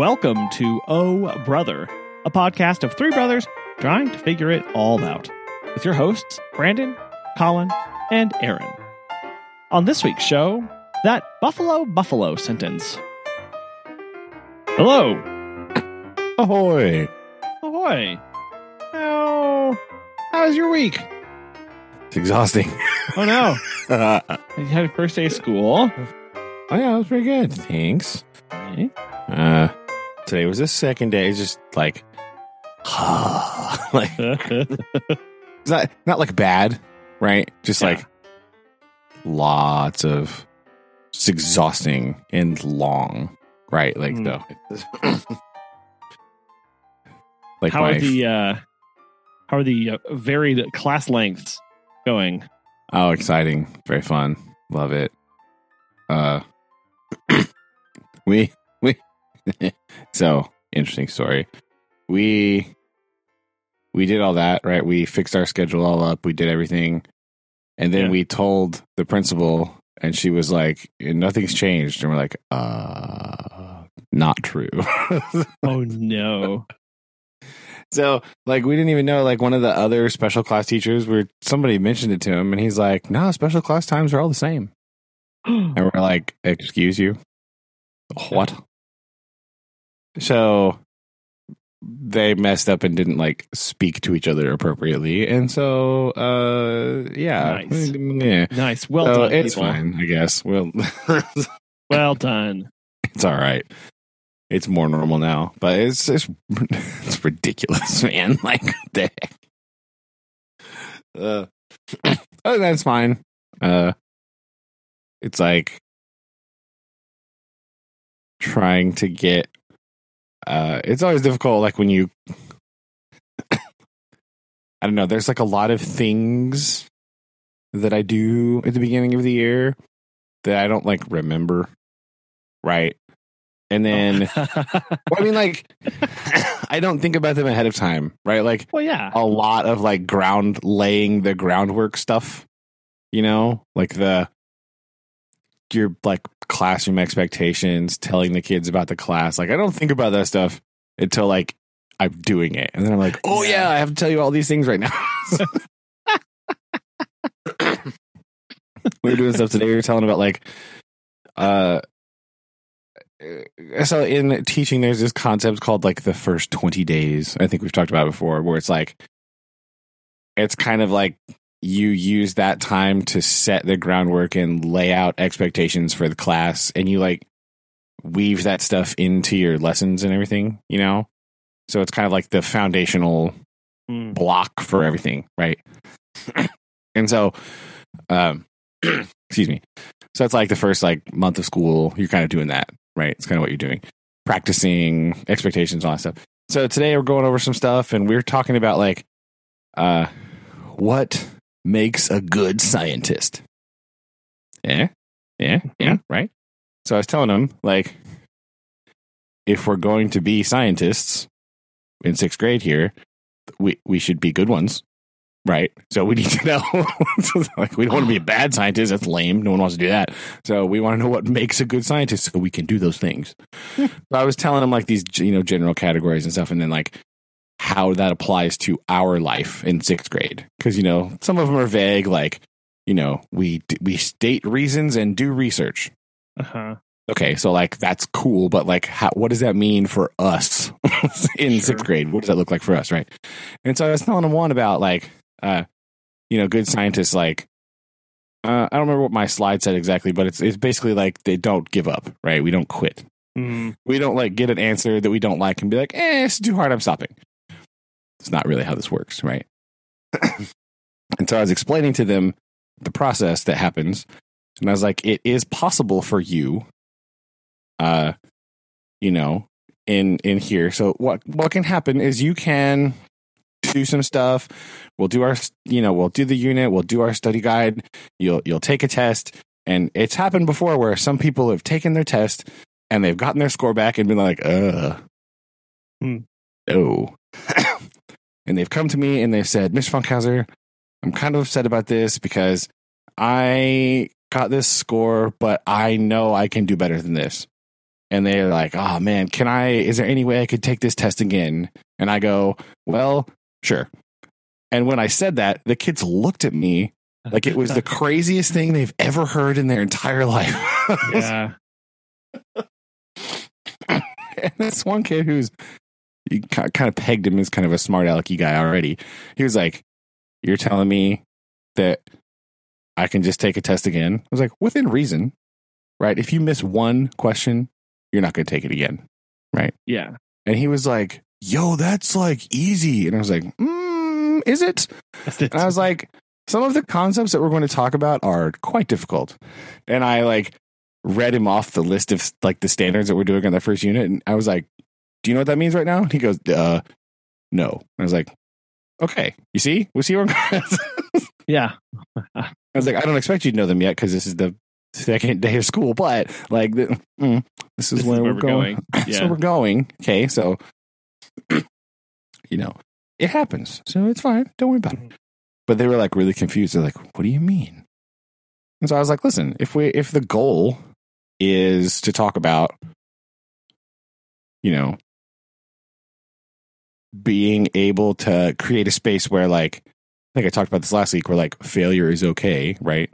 Welcome to Oh Brother, a podcast of three brothers trying to figure it all out. With your hosts, Brandon, Collin, and Aaron. On this week's show, that Buffalo Buffalo sentence. Hello. Ahoy! Ahoy. How how was your week? It's exhausting. Oh no. you had your first day of school. Oh, yeah, it was pretty good. Thanks. Okay. Uh, today was the second day. It's just like, like it's not not like bad, right? Just Yeah. like lots of it's exhausting and long, right? Like Mm. no, like how my are the uh how are the uh, varied class lengths going? Oh, exciting. Very fun. Love it. Uh we we so interesting story. We we did all that, right? We fixed our schedule all up. We did everything. And then Yeah. we told the principal and she was like, nothing's changed. And we're like, uh not true. Oh no. So, like, we didn't even know. Like, one of the other special class teachers, where somebody mentioned it to him, and he's like, "No, special class times are all the same." And we're like, "Excuse you, what?" So they messed up and didn't like speak to each other appropriately, and so, uh, yeah, Nice. yeah. nice. Well So done. it's people. fine, I guess. Well, Well done. it's all right. It's more normal now, but it's it's it's ridiculous, man. Like the heck. Uh, oh, that's fine. Uh, it's like trying to get. Uh, it's always difficult, like when you. I don't know. There's like a lot of things that I do at the beginning of the year that I don't like remember, right? And then well, I mean, like, I don't think about them ahead of time, right? Like, well, yeah. a lot of like ground laying the groundwork stuff, you know, like the your like classroom expectations, telling the kids about the class. Like, I don't think about that stuff until like I'm doing it, and then I'm like, oh Yeah. I have to tell you all these things right now. we were doing stuff today. We were telling about like, uh, so in teaching, there's this concept called like the first 20 days. I think we've talked about it before, where it's like, it's kind of like you use that time to set the groundwork and lay out expectations for the class, and you like weave that stuff into your lessons and everything, you know? So it's kind of like the foundational Mm. block for everything, right? and so, um, excuse me. So it's like the first like month of school, you're kind of doing that, right? It's kind of what you're doing, practicing expectations, all that stuff. So today we're going over some stuff, and we're talking about like, uh, what makes a good scientist? Yeah, yeah, yeah, right. So I was telling him, like, if we're going to be scientists in sixth grade here, we we should be good ones, right? So we need to know. like we don't want to be a bad scientist. That's lame. No one wants to do that. So we want to know what makes a good scientist, so we can do those things. Hmm. so I was telling him like these you know general categories and stuff, and then like how that applies to our life in sixth grade because you know some of them are vague, like you know we we state reasons and do research. Uh-huh. Okay, so like that's cool, but like, how, what does that mean for us in Sure. sixth grade? What does that look like for us, right? And so I was telling him one about like, uh, you know, good scientists. Like, uh, I don't remember what my slide said exactly, but it's it's basically like they don't give up, right? We don't quit. Mm. We don't like get an answer that we don't like and be like, eh, it's too hard. I'm stopping. It's not really how this works, right? and so I was explaining to them the process that happens, and I was like, it is possible for you, uh, you know, in in here. So what what can happen is you can do some stuff. We'll do our, you know, we'll do the unit. We'll do our study guide. You'll you'll take a test, and it's happened before where some people have taken their test and they've gotten their score back and been like, uh, Hmm. no. And they've come to me and they've said, Mr. Funkhauser, I'm kind of upset about this because I got this score, but I know I can do better than this. and they're like, "Oh man, can I? Is there any way I could take this test again?" And I go, "Well, sure." And when I said that, the kids looked at me like it was the craziest thing they've ever heard in their entire life. yeah. and this one kid who's you kind of pegged him as kind of a smart alecky guy already. He was like, "You're telling me that I can just take a test again?" I was like, "Within reason, right? If you miss one question, you're not going to take it again, right?" Yeah. And he was like, "Yo, that's like easy," and I was like, mm, "Is it?" And I was like, "Some of the concepts that we're going to talk about are quite difficult," and I like read him off the list of like the standards that we're doing on the first unit, and I was like, "Do you know what that means right now?" And he goes, "Uh, no." And I was like, "Okay, you see, we see where I'm going." yeah. I was like, "I don't expect you to know them yet because this is the second day of school, but like, the, mm, this is This where, is we're, we're going. going. so we're going. Okay, so you know, it happens, so it's fine. Don't worry about it." But they were like really confused. They're like, "What do you mean?" And so I was like, "Listen, if we if the goal is to talk about, you know, being able to create a space where like I think I talked about this last week where like failure is okay, right?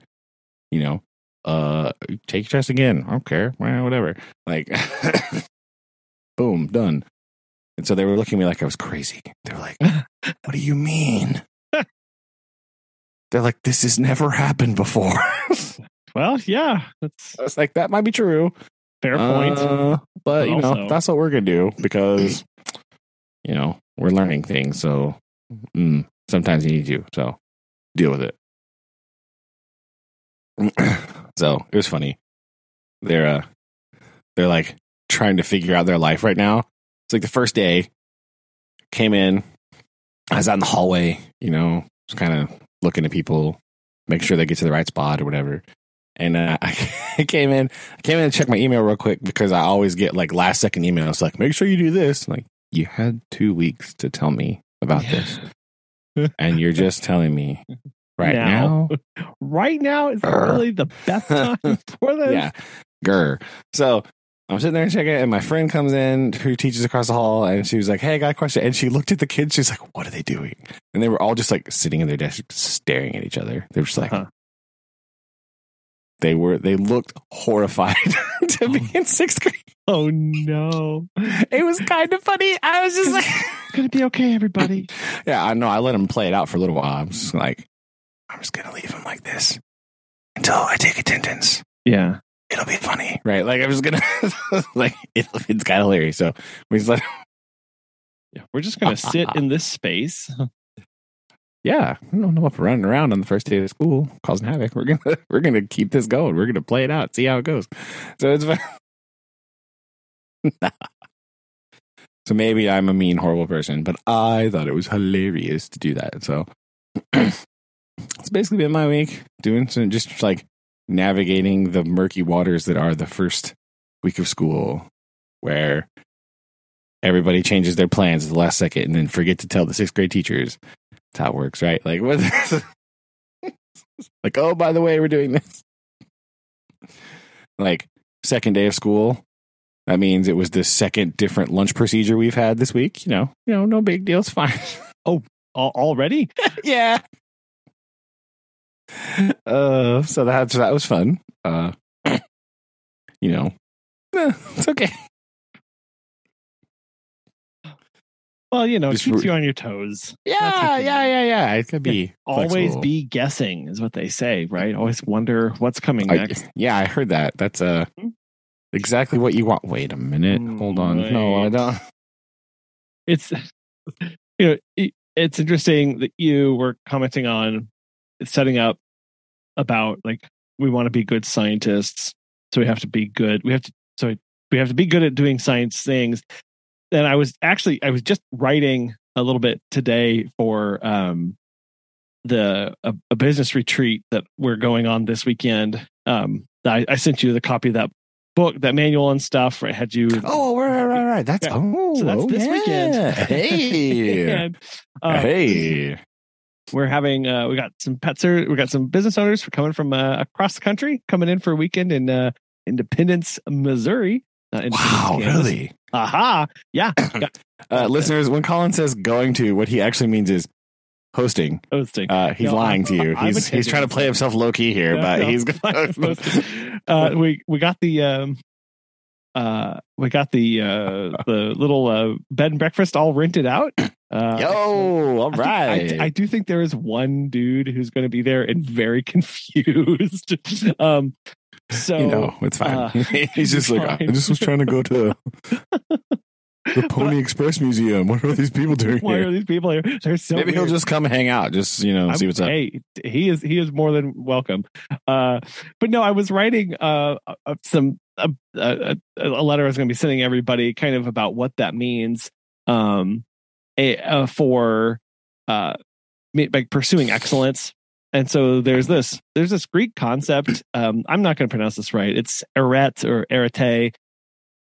You know, uh take your test again. I don't care. Well, whatever. Like boom, done. And so they were looking at me like I was crazy. They were like, What do you mean? They're like, This has never happened before. Well, yeah. That's I was like, that might be true. fair point. Uh, but But you know, also- that's what we're gonna do because you know we're learning things. So mm, sometimes you need to. So deal with it. so it was funny. They're uh, they're like trying to figure out their life right now. It's like the first day came in. I was out in the hallway, you know, just kind of looking at people, make sure they get to the right spot or whatever. And uh, I came in, I came in and checked my email real quick because I always get like last second emails like, make sure you do this. Like, you had two weeks to tell me about this, and you're just telling me right Now. now. right now is Grr. really the best time for this. yeah, grr. So I'm sitting there and checking, it, and my friend comes in who teaches across the hall, and she was like, "Hey, I got a question." And she looked at the kids. She's like, "What are they doing?" And they were all just like sitting in their desk, staring at each other. They were just like, Huh. they were. They looked horrified to be um, in sixth grade. Oh no. It was kind of funny. I was just like, It's gonna be okay, everybody. "Yeah, I know." I let him play it out for a little while. I'm just like, I'm just gonna leave him like this until I take attendance. Yeah. it'll be funny, right? Like I'm just gonna like it, it's kind of hilarious. So we just like, Yeah. We're just gonna sit in this space. yeah, I don't know if running around on the first day of school causing havoc. We're gonna we're gonna keep this going. We're gonna play it out, see how it goes. So it's so maybe I'm a mean, horrible person, but I thought it was hilarious to do that. So it's basically been my week doing some just like navigating the murky waters that are the first week of school where everybody changes their plans at the last second and then forget to tell the sixth grade teachers that's how it works right like what like oh by the way we're doing this like second day of school that means it was the second different lunch procedure we've had this week you know you know no big deal it's fine oh, already? yeah. Uh, so that that was fun. Uh, you know, eh, it's okay. Well, you know, it keeps you on your toes. Yeah, yeah, yeah, yeah. It could be Always be guessing is what they say, right? Always wonder what's coming I- next. yeah, I heard that. That's uh Hmm? exactly what you want. Wait a minute. Mm, Hold on. No, I don't. It's you know, it, it's interesting that you were commenting on setting up about like we want to be good scientists, so we have to be good. We have to so we have to be good at doing science things. And I was actually I was just writing a little bit today for um the a, a business retreat that we're going on this weekend. Um I, I sent you the copy of that book, that manual and stuff. Right, had you Oh, right, right, right. That's Yeah. oh, so that's oh, this yeah. weekend. Hey, And, uh, hey. we're having uh we got some pets we got some business owners for coming from uh, across the country coming in for a weekend in uh independence missouri Uh, Wow, really? Aha! Yeah, Uh, listeners, when Collin says going to, what he actually means is hosting. hosting. Uh, he's No, lying to you. I'm He's he's trying to play himself low key here, No, but no, he's I'm uh, we we got the um, uh, we got the uh, the little uh, bed and breakfast all rented out. Uh, Yo, all I think- I, I do think there is one dude who's going to be there and very confused. um, so you know, it's fine. uh, he's just like, I just was trying to go to the Pony Express Museum. What are these people doing why here? are these people here? They're so Maybe he'll just come hang out, just you know, I'm- see what's up. Hey, he is he is more than welcome. Uh, but no, I was writing uh, uh, some uh, a, a, a letter I was going to be sending everybody, kind of about what that means um, a, uh, for uh, me- like pursuing excellence. And so there's this there's this Greek concept. Um, I'm not going to pronounce this right. It's eret or arete,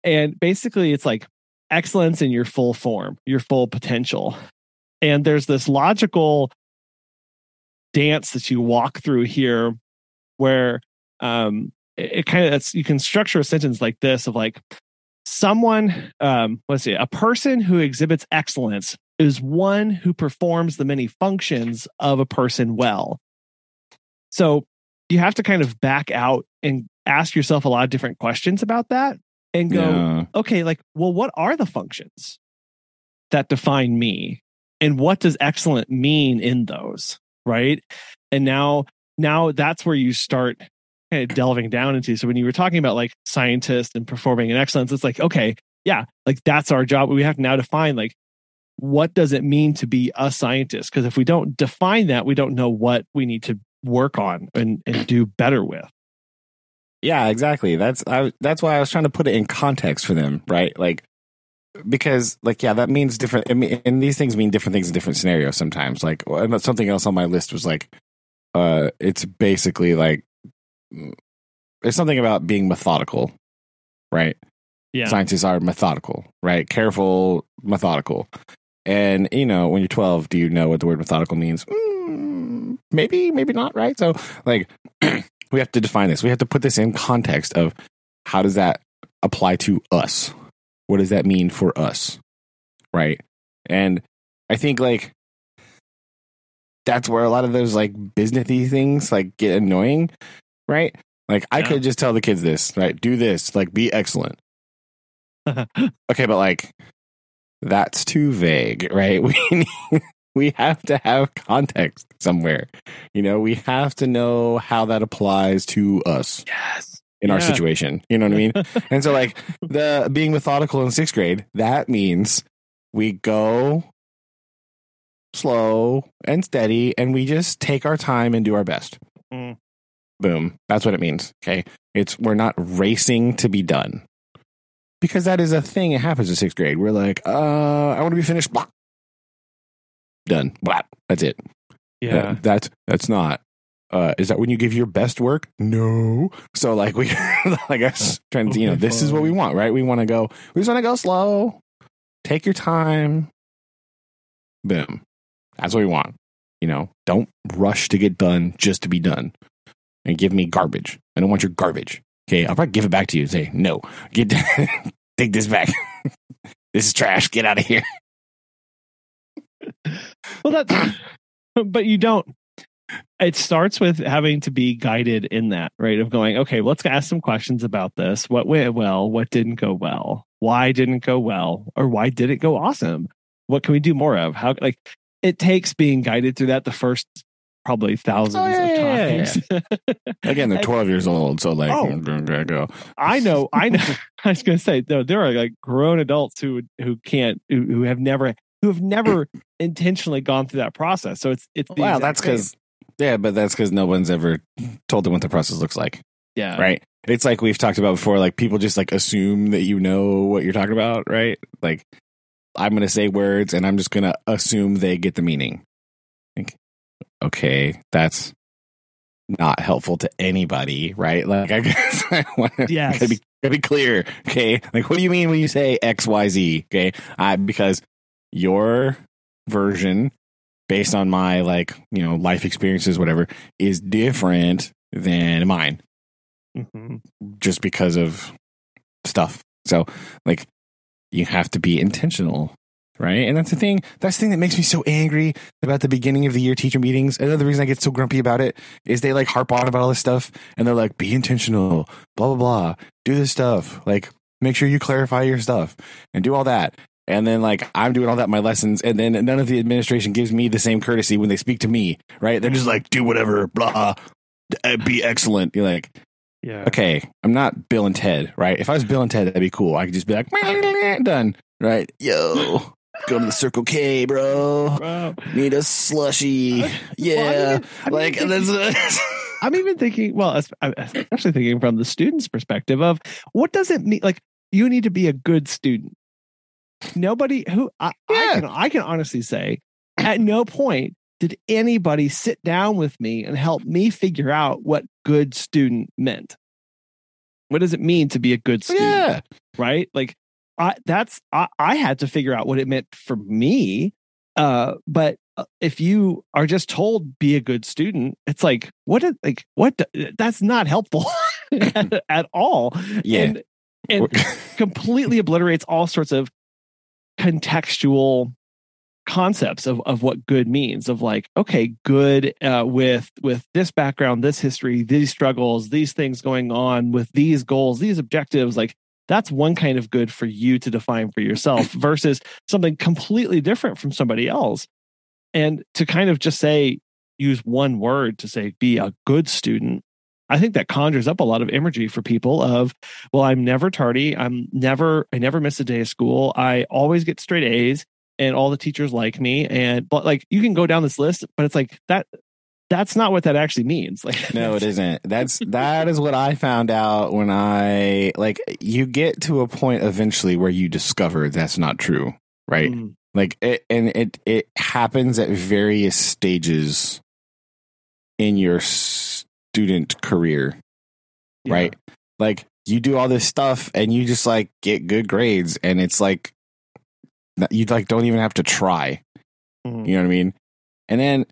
and basically it's like excellence in your full form, your full potential. And there's this logical dance that you walk through here where um it, it kind of you can structure a sentence like this of like someone um let's see a person who exhibits excellence is one who performs the many functions of a person well so you have to kind of back out and ask yourself a lot of different questions about that and go Yeah. okay, like, well, what are the functions that define me? And what does excellent mean in those? Right. And now, now that's where you start kind of delving down into. So when you were talking about like scientists and performing in excellence, it's like, okay, yeah, like that's our job. We have to now define like, what does it mean to be a scientist? Because if we don't define that, we don't know what we need to work on and, and do better with. Yeah, exactly. That's I, that's why I was trying to put it in context for them, right? Like because like yeah, that means different. I mean, and these things mean different things in different scenarios. Sometimes, like something else on my list was like, uh, it's basically like it's something about being methodical, right? Yeah. Scientists are methodical, right? Careful, methodical. And you know, when you're 12, do you know what the word methodical means? Mm, maybe, maybe not, right? So, like, we have to define this. We have to put this in context of how does that apply to us? What does that mean for us? Right? And I think like that's where a lot of those like businessy things like get annoying, right? Like I Yeah. could just tell the kids this, right? Do this, like be excellent. Okay, but like that's too vague, right? We need, we have to have context somewhere. You know, we have to know how that applies to us yes. in our situation. You know what I mean? and so like the being methodical in 6th grade, that means we go slow and steady and we just take our time and do our best. Mm. Boom. That's what it means. Okay. It's we're not racing to be done. Because that is a thing It happens in sixth grade. We're like, uh, I want to be finished. Blah. Done. Blah. That's it. Yeah. That- that's that's not. Uh, is that when you give your best work? No. So like we, like us trying to, you know, this is what we want, right? We want to go. We just want to go slow. Take your time. Boom. That's what we want. You know, don't rush to get done just to be done. And give me garbage. I don't want your garbage. Okay, I'll probably give it back to you and say, no, get take this back. this is trash. Get out of here. Well, that's, but you don't. It starts with having to be guided in that, right? Of going, okay, let's ask some questions about this. What went well? What didn't go well? Why didn't go well? Or why did it go awesome? What can we do more of? How, like, it takes being guided through that the first probably thousands Oh, yeah, of yeah, yeah, times. Again, they're 12 years old. So, like, Oh. go. I know, I know. I was going to say, though, there are like grown adults who who can't, who, who have never, who have never intentionally gone through that process. So it's it's Wow, that's because, yeah, but that's because no one's ever told them what the process looks like, yeah, right? It's like we've talked about before. Like people just like assume that you know what you're talking about, right? Like I'm going to say words and I'm just going to assume they get the meaning. Like, okay, that's not helpful to anybody, right? Like I guess I want to Yes. be, be clear. Okay, like what do you mean when you say X Y Z? Okay, I because your version based on my like you know life experiences whatever is different than mine Mhm. just because of stuff So, like, you have to be intentional, right? And that's the thing. That's the thing that makes me so angry about the beginning of the year teacher meetings. Another reason I get so grumpy about it is they like harp on about all this stuff and they're like, be intentional, blah, blah, blah, do this stuff. Like, make sure you clarify your stuff and do all that. And then like I'm doing all that in my lessons, and then none of the administration gives me the same courtesy when they speak to me, right? They're just like, do whatever, blah, be excellent. You're like, Yeah. okay, I'm not Bill and Ted, right? If I was Bill and Ted, that'd be cool. I could just be like, done, right? Yo, go to the Circle K, bro. Wow. Need a slushy, Well, yeah. I mean, I mean, like thinking- I'm even thinking, well, I'm especially thinking from the student's perspective of what does it mean? Like, you need to be a good student. Nobody who I, I can I can honestly say, at no point did anybody sit down with me and help me figure out what good student meant. What does it mean to be a good student? yeah. right like i that's i, I had to figure out what it meant for me uh but uh, if you are just told be a good student it's like what like what the- that's not helpful at, at all Yeah. and, and completely obliterates all sorts of contextual concepts of, of what good means of like okay good uh, with with this background this history these struggles these things going on with these goals these objectives like that's one kind of good for you to define for yourself versus something completely different from somebody else. And to kind of just say use one word to say be a good student i think that conjures up a lot of imagery for people of well i'm never tardy. I'm never i never miss a day of school. I always get straight a's and all the teachers like me. And but like you can go down this list but it's like that that's not what that actually means. Like No, it isn't. That's that is what I found out when I like you get to a point eventually where you discover that's not true, right? Mm, Like it, and it it happens at various stages in your student career, yeah. right? Like you do all this stuff and you just like get good grades and it's like you like don't even have to try. Mhm. You know what I mean? And then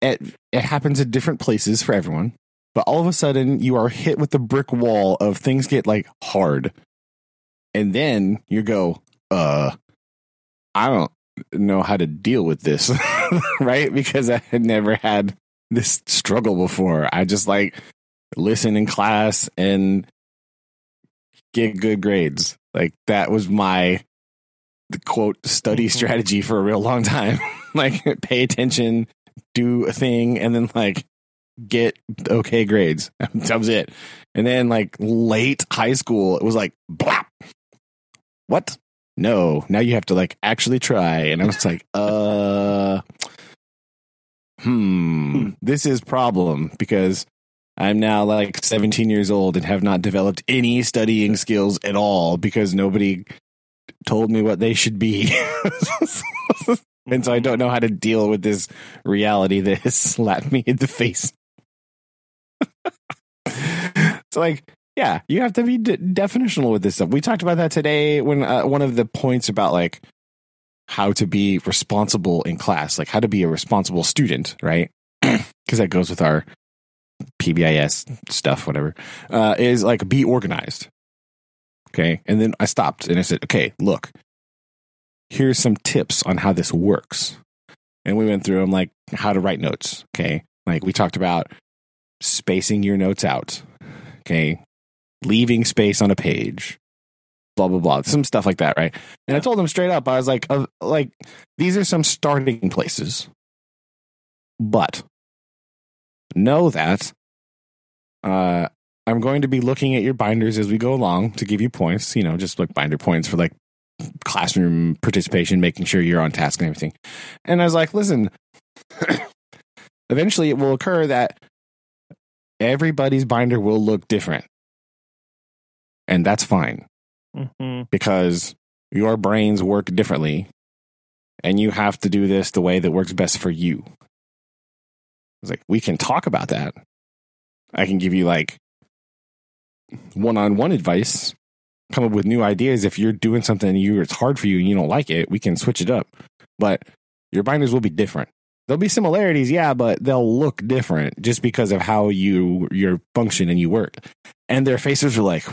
it it happens at different places for everyone. But all of a sudden you are hit with the brick wall of things get like hard. And then you go, uh I don't know how to deal with this. right? Because I had never had this struggle before. I just like listen in class and get good grades. Like that was my quote study Mhm. strategy for a real long time. like pay attention, do a thing, and then like get okay grades. that was it. And then like late high school, it was like blap. What? No, now you have to like actually try. And I was like, uh hmm, Hmm. this is problem because I'm now like 17 years old and have not developed any studying skills at all because nobody told me what they should be. and so I don't know how to deal with this reality that has slapped me in the face. it's like, yeah, you have to be de- definitional with this stuff. We talked about that today when uh, one of the points about like how to be responsible in class, like how to be a responsible student, right? Because that goes with our PBIS stuff, whatever, uh, is like be organized. Okay. And then I stopped and I said, okay, look, here's some tips on how this works. And we went through them like how to write notes. Okay. Like we talked about spacing your notes out. Okay. Leaving space on a page. Blah blah blah. Some stuff like that, right? And I told them straight up, I was like, uh, like these are some starting places, but know that uh, I'm going to be looking at your binders as we go along to give you points. You know, just like binder points for like classroom participation, making sure you're on task and everything. And I was like, listen, eventually it will occur that everybody's binder will look different. And that's fine Mhm. because your brains work differently and you have to do this the way that works best for you. I was like, we can talk about that. I can give you like one on one advice, come up with new ideas. If you're doing something you it's hard for you and you don't like it, we can switch it up. But your binders will be different. There'll be similarities, yeah, but they'll look different just because of how you your function and you work. And their faces are like,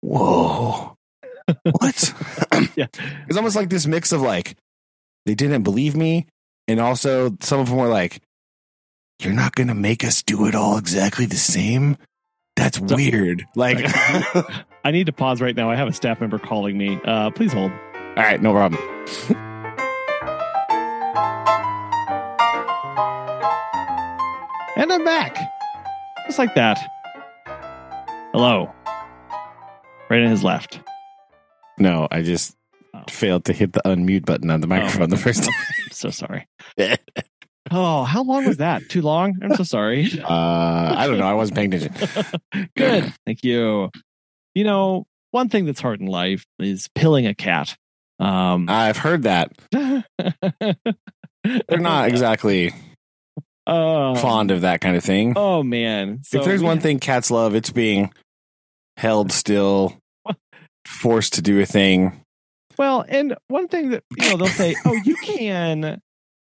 whoa, what? Yeah. It's almost like this mix of like they didn't believe me, and also some of them were like, "You're not gonna make us do it all exactly the same." That's So- weird. Like, I need to pause right now. I have a staff member calling me. Uh, please hold. all right, no problem. And I'm back. Just like that. Hello. Brandon his left. No, I just Oh. failed to hit the unmute button on the microphone the first time. I'm so sorry. uh, Oh, how long was that? Too long? I'm so sorry. Uh, I don't know. I wasn't paying attention. Good. Thank you. You know, one thing that's hard in life is pilling a cat. Um, I've heard that they're not exactly Oh, fond of that kind of thing. Oh man! So if there's we- one thing cats love, it's being held still, forced to do a thing. well, and one thing that you know they'll say, oh, you can,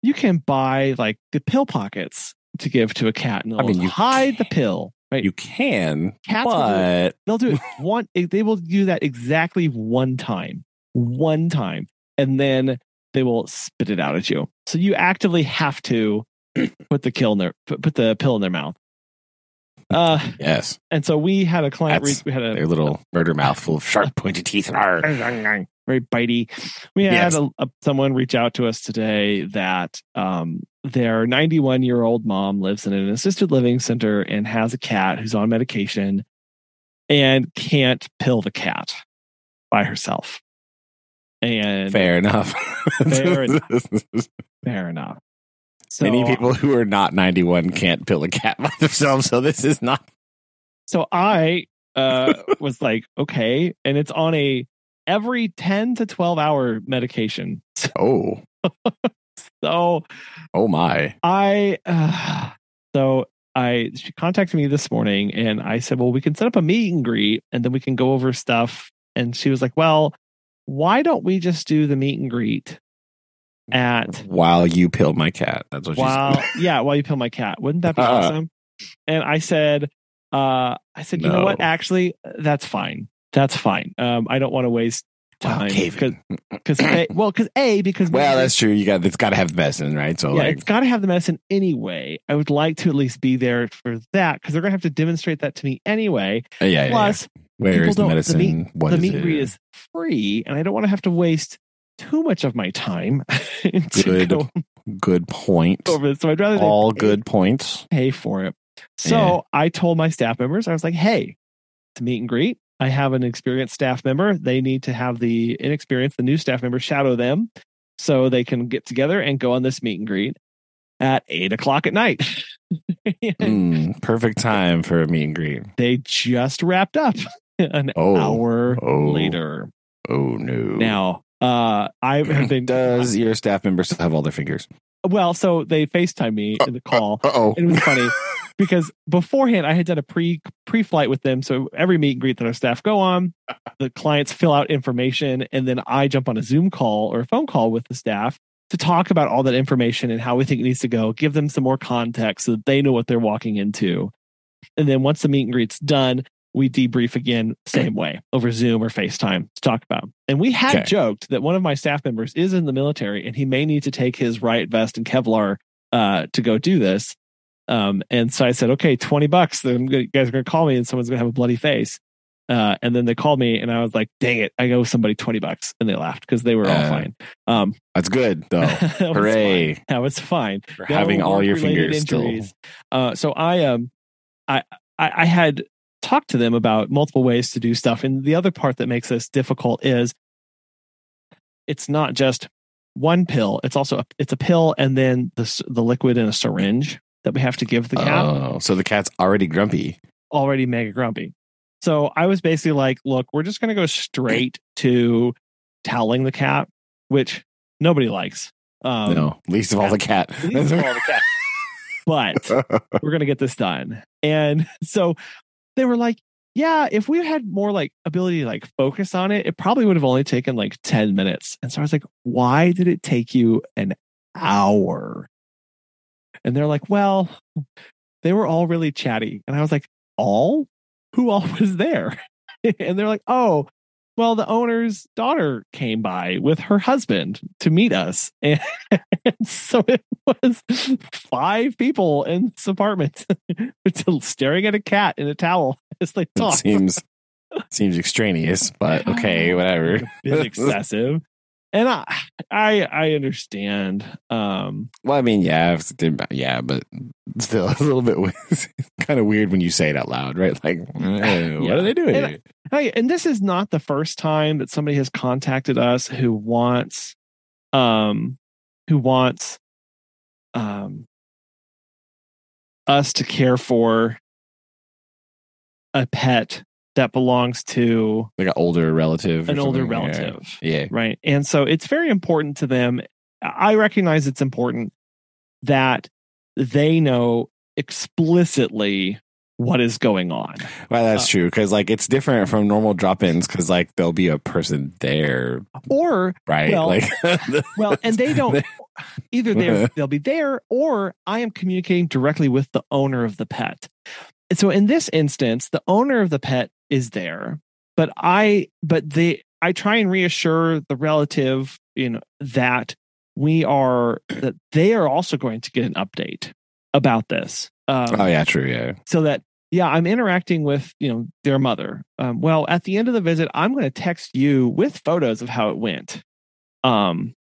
you can buy like the pill pockets to give to a cat, and they'll I mean, you hide the pill. Right? You can, Cats will do they'll do it one. Eh, they will do that exactly one time, one time, and then they will spit it out at you. So you actively have to put the kill in their put the pill in their mouth. Uh, yes, and so we had a client. That's we had a their little murder mouth full of sharp, pointed teeth. And very bitey. We had Yes. a, a, someone reach out to us today that um, their 91 year old mom lives in an assisted living center and has a cat who's on medication and can't pill the cat by herself. And Fair enough. Fair fair enough. So, Many people who are not 91 can't pill a cat by themselves, so this is not. so I uh, was like, okay, and it's on a every 10 to 12 hour medication. Oh, So oh my. I uh, so I she contacted me this morning and I said, "Well, we can set up a meet and greet and then we can go over stuff." And she was like, "Well, why don't we just do the meet and greet at While you pill my cat. That's what while she said. yeah, while you pill my cat. Wouldn't that be Uh, awesome?" And I said, uh I said, "You know what? Actually, that's fine. That's fine. Um I don't want to waste time caving. because well, because a because Well, that's true. You got it's got to have the medicine, right? So yeah, like, it's got to have the medicine anyway. I would like to at least be there for that because they're going to have to demonstrate that to me anyway. yeah, yeah, yeah. Plus, Where people is the don't- the medicine? meat- What the meet and is free, and I don't want to have to waste too much of my time Good go good point. over this. So I'd rather All pay- good points. pay for it. So Yeah. I told my staff members, I was like, hey, to meet and greet, I have an experienced staff member. They need to have the inexperienced, the new staff member shadow them so they can get together and go on this meet and greet at eight o'clock at night. Mm, perfect time for a meet and greet. they just wrapped up an Oh. hour Oh. later. Oh no. Now, uh, I have been Does your staff member still have all their fingers? well. So they Facetime me in the call. Uh oh. It was funny because beforehand I had done a pre pre flight with them. So every meet and greet that our staff go on, the clients fill out information, and then I jump on a Zoom call or a phone call with the staff to talk about all that information and how we think it needs to go. Give them some more context so that they know what they're walking into. And then once the meet and greet's done, we debrief again, same way over Zoom or FaceTime to talk about. And we had Okay. joked that one of my staff members is in the military and he may need to take his riot vest and Kevlar uh, to go do this. Um, and so I said, okay, 20 bucks. Then you guys are going to call me and someone's going to have a bloody face. Uh, and then they called me and I was like, dang it, I owe somebody 20 bucks. And they laughed because they were all Uh, fine. Um, That's good though. that Hooray fine. That was fine. having all your fingers still. Uh, so I um I, I I had talked to them about multiple ways to do stuff, and the other part that makes this difficult is it's not just one pill. It's also a, it's a pill and then the the liquid in a syringe that we have to give the cat Oh, so the cat's already grumpy. already mega grumpy. So I was basically like, look, we're just going to go straight to toweling the cat, which nobody likes. Um, no, least of all the cat. least of all the cat. But we're going to get this done. And so they were like, yeah, if we had more like ability to like focus on it, it probably would have only taken like 10 minutes. And so I was like, why did it take you an hour? And they're like, well, they were all really chatty. And I was like, all? Who all was there? and they're like, oh, well, the owner's daughter came by with her husband to meet us. And, and so it was five people in this apartment staring at a cat in a towel as they It talk. seems seems extraneous, but okay, whatever. Bit excessive. And I, I, I understand. Um, Well, I mean, yeah, yeah, but still a little bit kind of weird when you say it out loud, right? Like, eh, what Yeah. are they doing? And- and this is not the first time that somebody has contacted us who wants, um, who wants, um, us to care for a pet that belongs to like an older relative, an older something, yeah. relative, Yeah, right? And so it's very important to them. I recognize it's important that they know explicitly what is going on. well, that's Uh, true because like it's different from normal drop-ins because like there'll be a person there, Or right? Well, like, Well, and they don't either they they'll be there or I am communicating directly with the owner of the pet. And so in this instance, the owner of the pet is there, but I but they I try and reassure the relative, you know, that we are that they are also going to get an update about this. Um, oh yeah, true, yeah. so that yeah i'm interacting with you know their mother um, well at the end of the visit i'm going to text you with photos of how it went um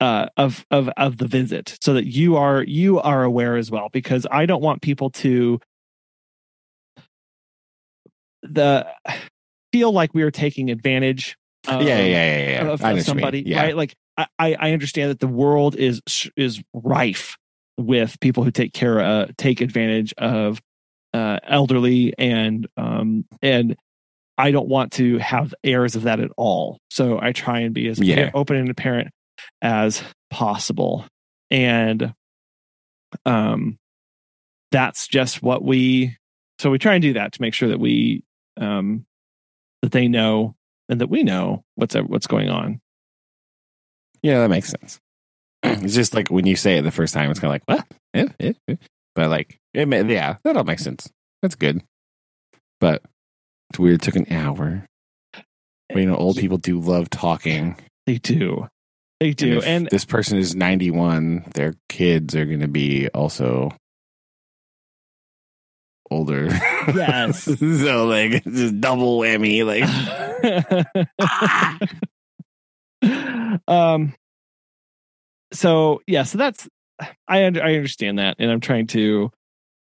uh of of of the visit so that you are you are aware as well because i don't want people to the feel like we are taking advantage of, yeah, yeah, yeah, yeah. of, of know what you somebody. Yeah, right like I, I I understand that the world is is rife with people who take care uh take advantage of uh elderly and um and i don't want to have airs of that at all so i try and be as Yeah. open and apparent as possible and um that's just what we so we try and do that to make sure that we um that they know and that we know what's what's going on yeah, that makes sense. It's just like when you say it the first time, it's kind of like what, but like, it may, yeah, that all makes sense. That's good. But it's weird. It took an hour. But you know, old people do love talking. They do. They And do. if And, this person is 91, their kids are going to be also older. Yes. so, like, just double whammy. Like, um so yeah, so that's I under, I understand that and I'm trying to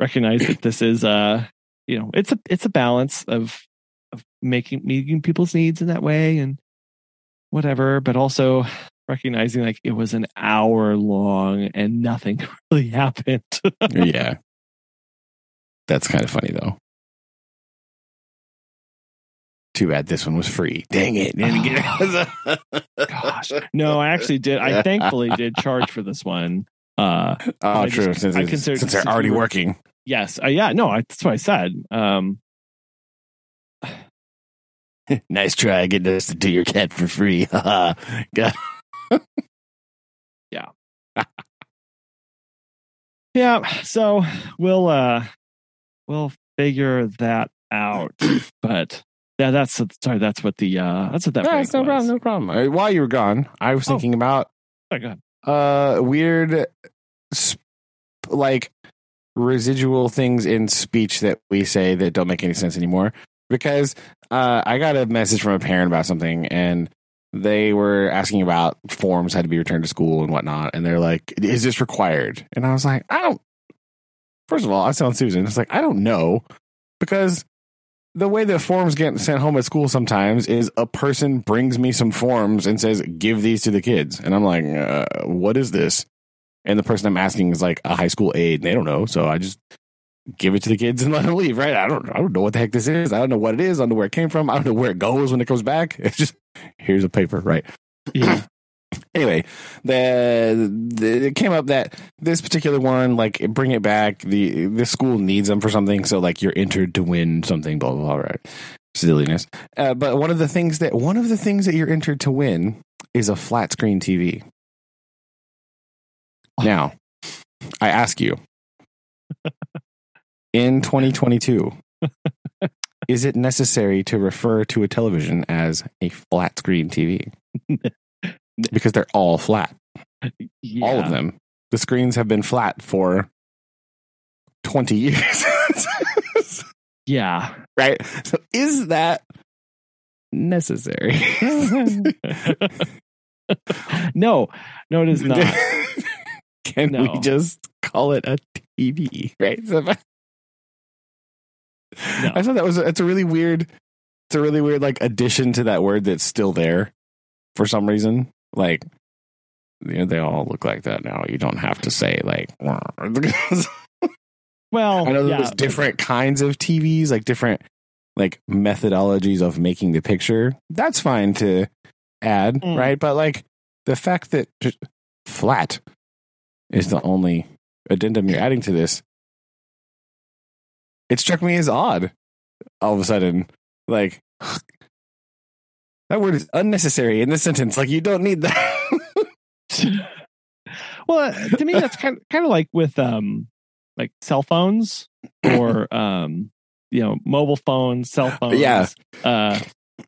recognize that this is uh you know, it's a it's a balance of of making meeting people's needs in that way and whatever, but also recognizing like it was an hour long and nothing really happened. yeah. That's kind of funny, though. Too bad this one was free. Dang it. Get it. Gosh. No, I actually did. I thankfully did charge for this one. Uh Oh, true. just- since I it's- consider- since they're already working. yes. Uh, yeah, no, I, that's what I said. Um nice try getting us to do your cat for free. yeah. yeah, so we'll uh we'll figure that out. but yeah, that's sorry, that's what the uh that's what that No, it's no was. problem. No problem. Uh, While you were gone, I was Oh. thinking about Oh, go ahead. uh weird sp- like residual things in speech that we say that don't make any sense anymore because uh i got a message from a parent about something and they were asking about forms had to be returned to school and whatnot and they're like is this required and i was like i don't first of all i telling susan it's like i don't know because the way that forms get sent home at school sometimes is a person brings me some forms and says, give these to the kids. And I'm like, uh, what is this? And the person I'm asking is like a high school aide and they don't know. So I just give it to the kids and let them leave, right? I don't, I don't know what the heck this is. I don't know what it is. I don't know where it came from. I don't know where it goes when it comes back. It's just, here's a paper, right? Yeah. Anyway, the, the it came up that this particular one, like bring it back. The the school needs them for something, so like you're entered to win something. Blah blah blah. Right, silliness. Uh, but one of the things that one of the things that you're entered to win is a flat screen TV. Now, I ask you, in 2022, is it necessary to refer to a television as a flat screen TV? Because they're all flat. Yeah. All of them. The screens have been flat for 20 years. Yeah. right? So is that necessary? no, no, it is not. Can No. we just call it a TV? Right? So I, No. I thought that was it's a really weird it's a really weird like addition to that word that's still there for some reason. Like you know, they all look like that now. You don't have to say like Well, I know yeah, there's different kinds of TVs, like different like methodologies of making the picture. That's fine to add, Mm. right? But like the fact that flat is the only addendum you're adding to this, it struck me as odd. All of a sudden, like that word is unnecessary in this sentence. Like you don't need that. well, to me, that's kind of, kind of like with um, like cell phones or um, you know, mobile phones, cell phones. Yeah. Uh,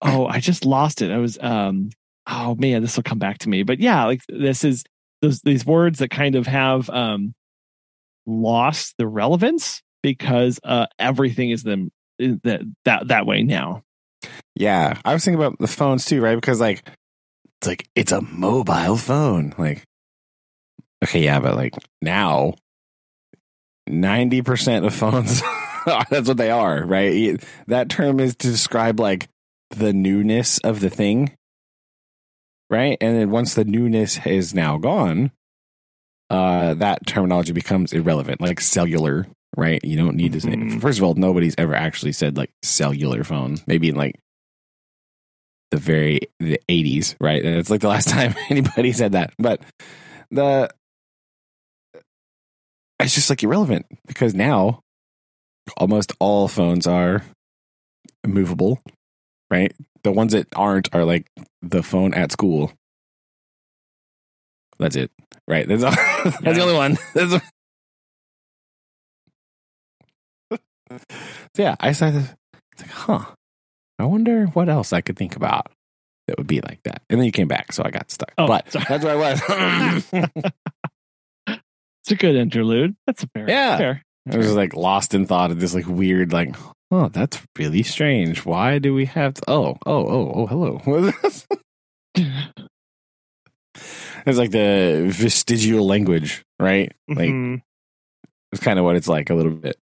oh, I just lost it. I was um, oh man, this will come back to me. But yeah, like this is those these words that kind of have um lost the relevance because uh everything is them that that that way now. Yeah, I was thinking about the phones too, right? Because like it's like it's a mobile phone. Like okay, yeah, but like now ninety percent of phones that's what they are, right? That term is to describe like the newness of the thing. Right? And then once the newness is now gone, uh that terminology becomes irrelevant, like cellular, right? You don't need to say Mhm. first of all, nobody's ever actually said like cellular phone. Maybe in like the very the 80s, right? And it's like the last time anybody said that. But the it's just like irrelevant because now almost all phones are movable, right? The ones that aren't are like the phone at school. That's it, right? That's, all, that's the only one. That's so yeah, I started. It's like, huh? I wonder what else I could think about that would be like that. And then you came back, so I got stuck. Oh, but sorry. that's where I was. It's a good interlude. That's a fair. Yeah. Fair. I was like lost in thought of this like weird like oh that's really strange. Why do we have to, oh oh oh oh hello. it's like the vestigial language, right? Like Mhm. it's kind of what it's like a little bit.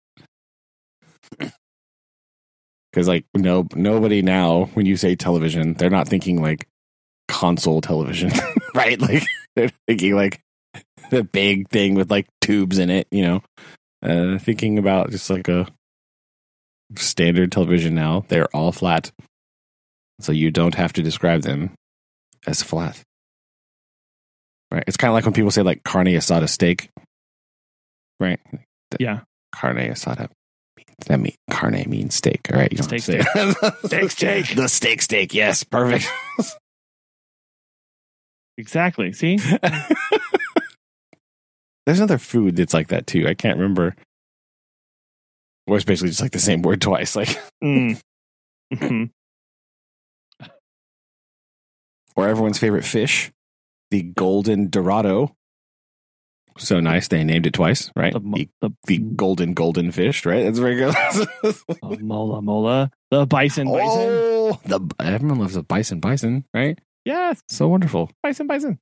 Because like no nobody now when you say television, they're not thinking like console television, right? Like they're thinking like the big thing with like tubes in it, you know. Uh, thinking about just like a standard television now, they're all flat, so you don't have to describe them as flat. Right? It's kind of like when people say like carne asada steak, right? Yeah. carne asada. That mean carne means steak. All right, you don't Steak, have Steak, steak. the steak steak. Yes, perfect. Exactly. See? There's another food that's like that too. I can't remember. Or it's basically just like the same word twice. Like, Mm. Mhm. or everyone's favorite fish, the golden dorado. So nice, they named it twice, right? The, The, the, the golden golden fish, right? That's very good. the uh, mola mola. The bison oh, bison. oh, the everyone loves a bison bison, right? Yes. So wonderful. Bison bison.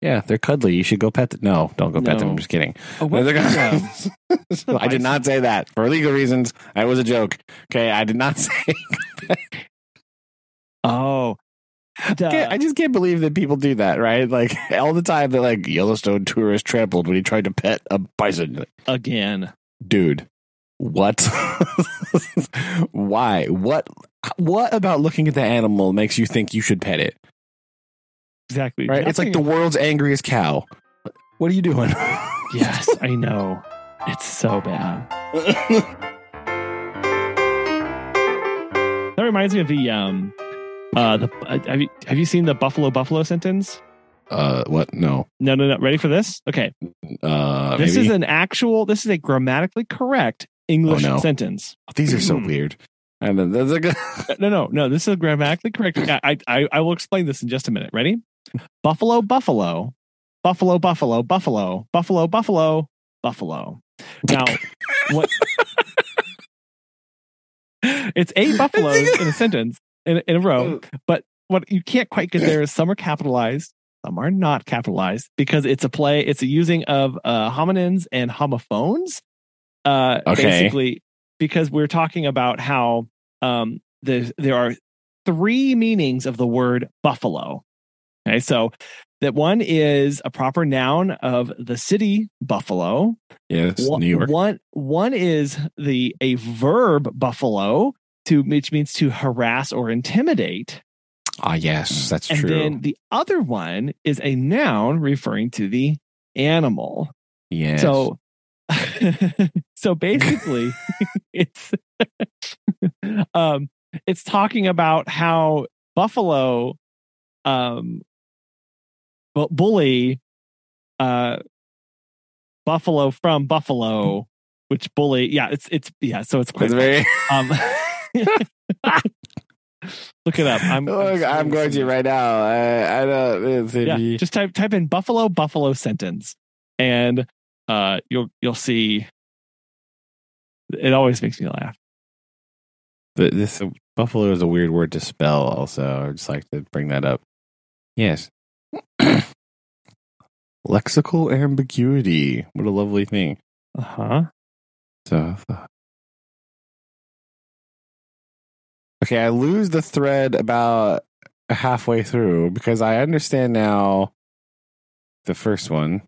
Yeah, they're cuddly. You should go pet them. No, don't go pet them. I'm just kidding. Oh, what, They're the I did not say that for legal reasons. That was a joke. Okay, I did not say. Oh. I just can't believe that people do that, right? Like all the time, they're like Yellowstone tourist trampled when he tried to pet a bison. Again. Dude, what? Why? What? What about looking at the animal makes you think you should pet it? Exactly. Right? It's like the world's angriest cow. What are you doing? Yes, I know. It's so bad. That reminds me of the um uh the uh, have you have you seen the buffalo buffalo sentence? uh, what? No. No, no, no. Ready for this? Okay. Uh, this maybe? is an actual this is a grammatically correct English Oh, no. sentence. These are so Hmm. weird. And then there's a good. No, no, no. This is grammatically correct. I, I, I will explain this in just a minute. Ready? Buffalo, buffalo, buffalo, buffalo, buffalo, buffalo, buffalo, buffalo. Now, what? it's eight buffaloes in a sentence in, in a row, but what you can't quite get there is some are capitalized, some are not capitalized because it's a play. It's a using of uh, homonyms and homophones. Uh, Okay. Basically, because we're talking about how um, there there are three meanings of the word buffalo. Okay, so that one is a proper noun of the city Buffalo. Yes, One, New York. One one is the a verb buffalo to which means to harass or intimidate. Ah, yes, that's And true. And then the other one is a noun referring to the animal. yes. So so basically it's um it's talking about how buffalo um bu- bully uh buffalo from buffalo which bully yeah it's it's yeah so it's quite very. um look it up i'm Look, I'm going to right now. I, I don't. It's yeah just type type in buffalo buffalo sentence and uh you'll you'll see it always makes me laugh But this buffalo is a weird word to spell. Also, I just like to bring that up. Yes. Lexical ambiguity. What a lovely thing. uh-huh So, okay, I lose the thread about halfway through because I understand now the first one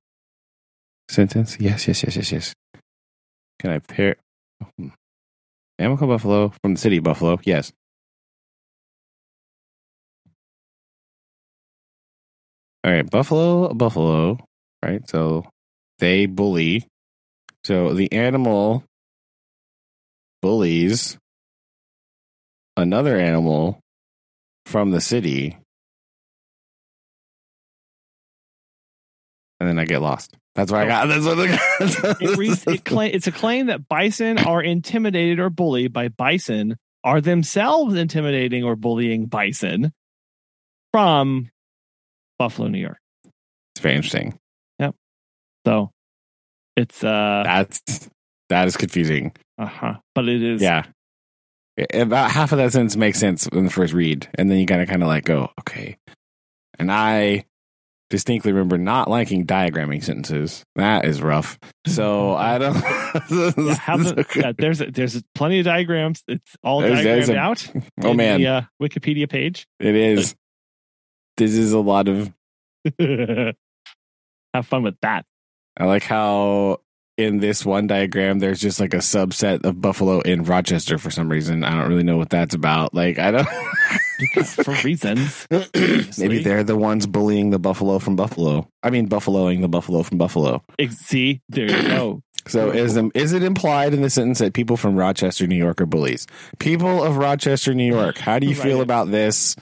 sentence. Yes, yes, yes, yes, yes. Can I pair? Hmm. Amical Buffalo from the city Buffalo. Yes. All right, Buffalo, Buffalo, right? So they bully. So the animal bullies another animal from the city. And then I get lost. That's what I got. That's what it, reads, it claim, it's a claim that bison are intimidated or bullied by bison are themselves intimidating or bullying bison from buffalo new york It's very interesting. Yep. So it's uh That's that is confusing. uh-huh but it is Yeah. About half of that sentence makes sense in the first read, and then you gotta kind of like go, okay. And I distinctly remember not liking diagramming sentences. That is rough. So I don't. yeah, the, yeah, there's there's plenty of diagrams. It's all There's- diagrammed there's a- out. oh man, the uh, Wikipedia page. it is. This is a lot of. Have fun with that. I like how in this one diagram there's just like a subset of buffalo in Rochester for some reason. I don't really know what that's about. Like I don't. Because for reasons. Maybe they're the ones bullying the buffalo from Buffalo. I mean, buffaloing the buffalo from Buffalo. See, there you go. So is is it implied in the sentence that people from Rochester, New York, are bullies? People of Rochester, New York. How do you Right. feel about this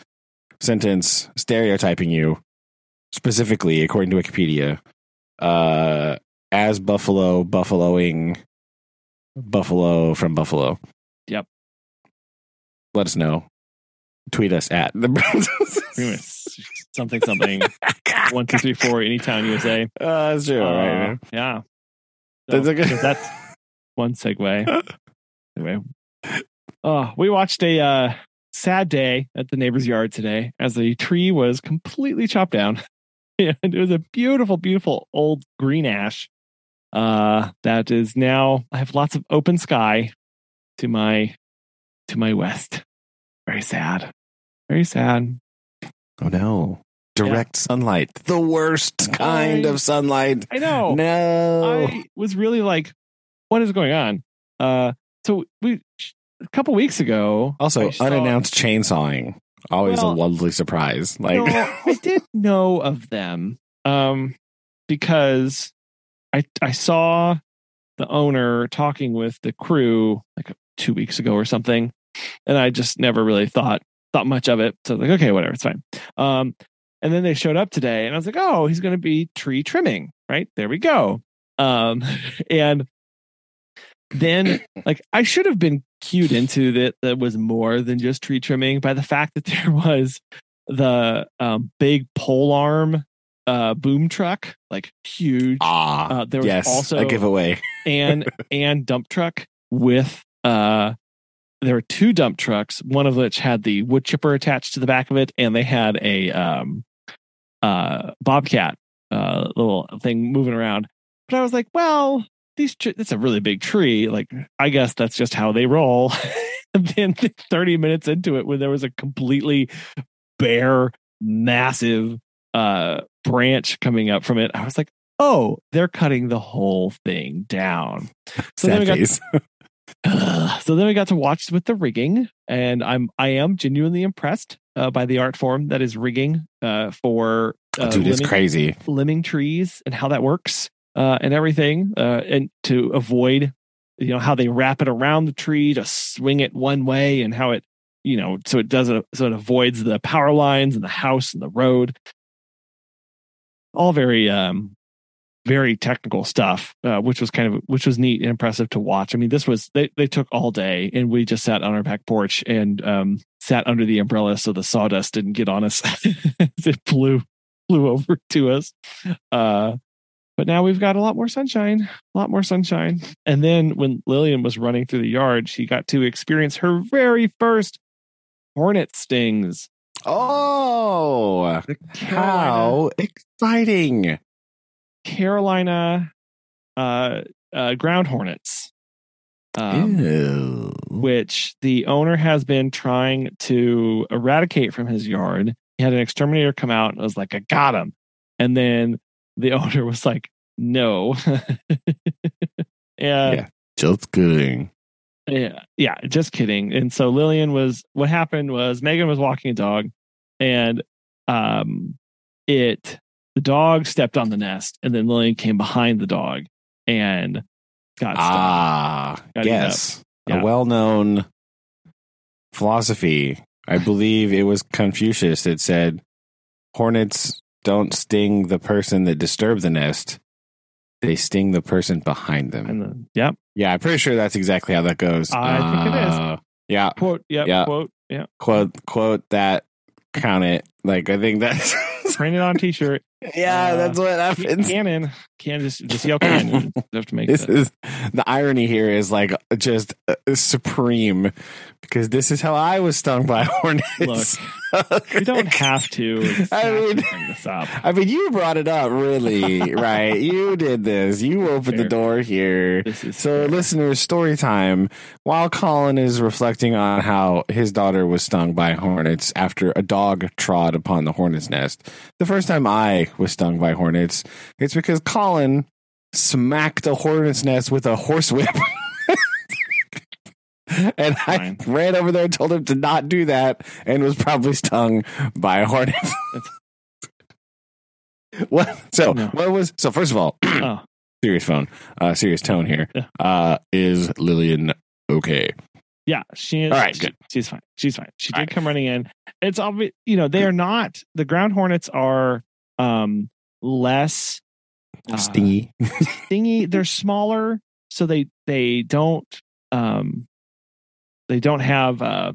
sentence stereotyping you specifically, according to Wikipedia, uh, as Buffalo, buffaloing Buffalo from Buffalo? Yep. Let us know. Tweet us at the much something something one two three four anytown USA. Uh, that's true. Uh, right. Yeah. That's So, a good- that's one segue. Anyway, oh, we watched a uh, sad day at the neighbor's yard today as the tree was completely chopped down. and it was a beautiful, beautiful old green ash uh, that is now. I have lots of open sky to my to my west. Very sad. Very sad. Oh no. Direct sunlight. The worst kind I- of sunlight. I know. No. I was really like, what is going on? Uh, so we a couple weeks ago. also, saw- unannounced chainsawing. Always Well, a lovely surprise. Like No, I did know of them, um, because I I saw the owner talking with the crew like two weeks ago or something, and I just never really thought thought much of it. So like, okay, whatever, it's fine. Um, and then they showed up today, and I was like, oh, he's going to be tree trimming, right? There we go. Um, and then like I should have been cued into that that was more than just tree trimming by the fact that there was the um, big pole arm uh, boom truck, like huge, Ah, Uh, there was yes, also- a giveaway. and and dump truck with uh there were two dump trucks, one of which had the wood chipper attached to the back of it, and they had a um uh bobcat uh little thing moving around. But I was like, well, these tr- it's a really big tree. Like, I guess that's just how they roll. and then 30 minutes into it, when there was a completely bare, massive uh branch coming up from it, I was like, oh, they're cutting the whole thing down. So then we got. Ugh. so then we got to watch with the rigging, and I'm I am genuinely impressed uh, by the art form that is rigging uh, for uh, Dude, it's limbing, crazy. limbing trees and how that works uh, and everything, uh, and to avoid you know how they wrap it around the tree to swing it one way, and how it you know so it doesn't so it avoids the power lines and the house and the road. All very um very technical stuff, uh, which was kind of which was neat and impressive to watch. I mean, this was they they took all day, and we just sat on our back porch and um, sat under the umbrella so the sawdust didn't get on us as it blew flew over to us. Uh, but now we've got a lot more sunshine, a lot more sunshine. And then when Lillian was running through the yard, she got to experience her very first hornet stings. Oh, The how exciting! Carolina uh, uh, ground hornets. Um, which the owner has been trying to eradicate from his yard. He had an exterminator come out and was like, I got him. And then the owner was like, no. and Yeah. Just kidding. Yeah, yeah, just kidding. And so Lillian was what happened was Megan was walking a dog and um it the dog stepped on the nest and then Lillian came behind the dog and got stung. Ah, Got yes. Yeah. A well known philosophy. I believe it was Confucius that said hornets don't sting the person that disturbed the nest, they sting the person behind them. And then, yep. yeah, I'm pretty sure that's exactly how that goes. I think it is. Uh, Yeah, Quote, yep, Yeah. quote, yeah. quote quote that count it. Like I think that's Print it on t-shirt. Yeah, Uh, that's what happens. Canon. Can just just yell canon. Have to make This that. is the irony here is like just uh, supreme because this is how I was stung by hornets. You don't have to. I mean- bring this up. I mean, you brought it up, really, right? You did this. You opened the door here. So, fair. listeners, story time. While Collin is reflecting on how his daughter was stung by hornets after a dog trod upon the hornet's nest, the first time I was stung by hornets, it's because Collin smacked a hornet's nest with a horsewhip. and I Fine. ran over there and told him to not do that and was probably stung by a hornet. what? So, No. what was, so first of all, Oh, serious phone, uh, serious tone here. Yeah. Uh, is Lillian okay? yeah. She is. All right, she- good. She's fine. She's fine. She did right. come running in. It's obvious. You know, they are not. The ground hornets are um less uh, Stingy. stingy. They're smaller, so they they don't um they don't have uh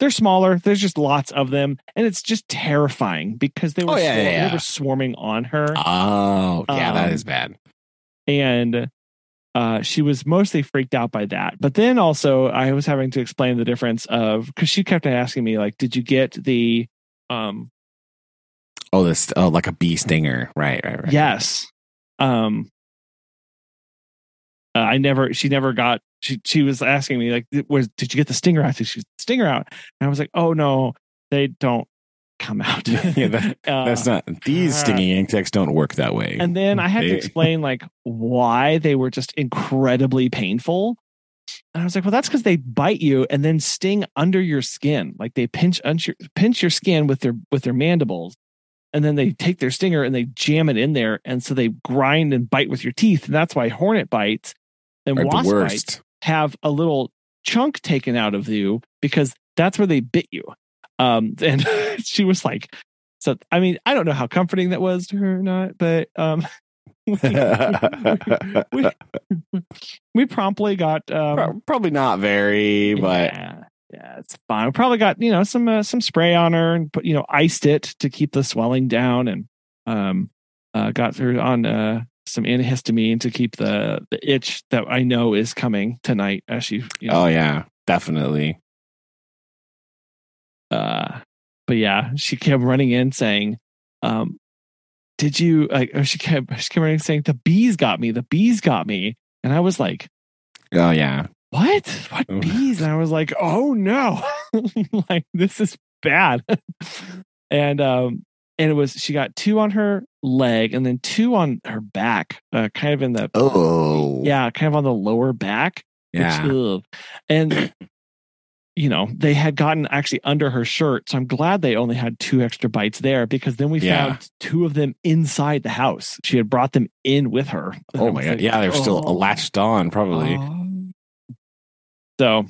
they're smaller. There's just lots of them, and it's just terrifying because they were Oh, yeah, swar- yeah, they were swarming on her, Oh, yeah, that Um, is bad. and uh, she was mostly freaked out by that. But then also, I was having to explain the difference of because she kept asking me like, "Did you get the um Oh, this, oh, like a bee stinger. Right, right, right. Yes. Um uh, I never she never got she she was asking me like was did you get the stinger out? Did she stinger out? And I was like, "Oh no, they don't come out." Yeah, that- Uh, That's not, these uh, stinging insects don't work that way. and then I had to explain like why they were just incredibly painful. And I was like, well, that's because they bite you and then sting under your skin. Like they pinch under, pinch your skin with their with their mandibles, and then they take their stinger and they jam it in there, and so they grind and bite with your teeth. And that's why hornet bites and Are wasp bites have a little chunk taken out of you because that's where they bit you. Um, and she was like, so I mean, I don't know how comforting that was to her or not, but um, we, we promptly got um, Probably not very, but yeah, yeah, it's fine. We probably got you know some uh, some spray on her and put you know iced it to keep the swelling down, and um, uh, got her on uh some antihistamine to keep the the itch that I know is coming tonight as she you know, oh yeah, definitely. uh but yeah she kept running in saying um did you like she kept she kept running saying the bees got me the bees got me and i was like Oh yeah. What what Oh. bees and i was like oh no like this is bad and um and it was she got two on her leg and then two on her back uh kind of in the Oh yeah kind of on the lower back yeah. ugh. and you know they had gotten actually under her shirt so i'm glad they only had two extra bites there because then we Yeah. found two of them inside the house she had brought them in with her Oh my god. like, Yeah, they're still oh, latched on, probably. oh. So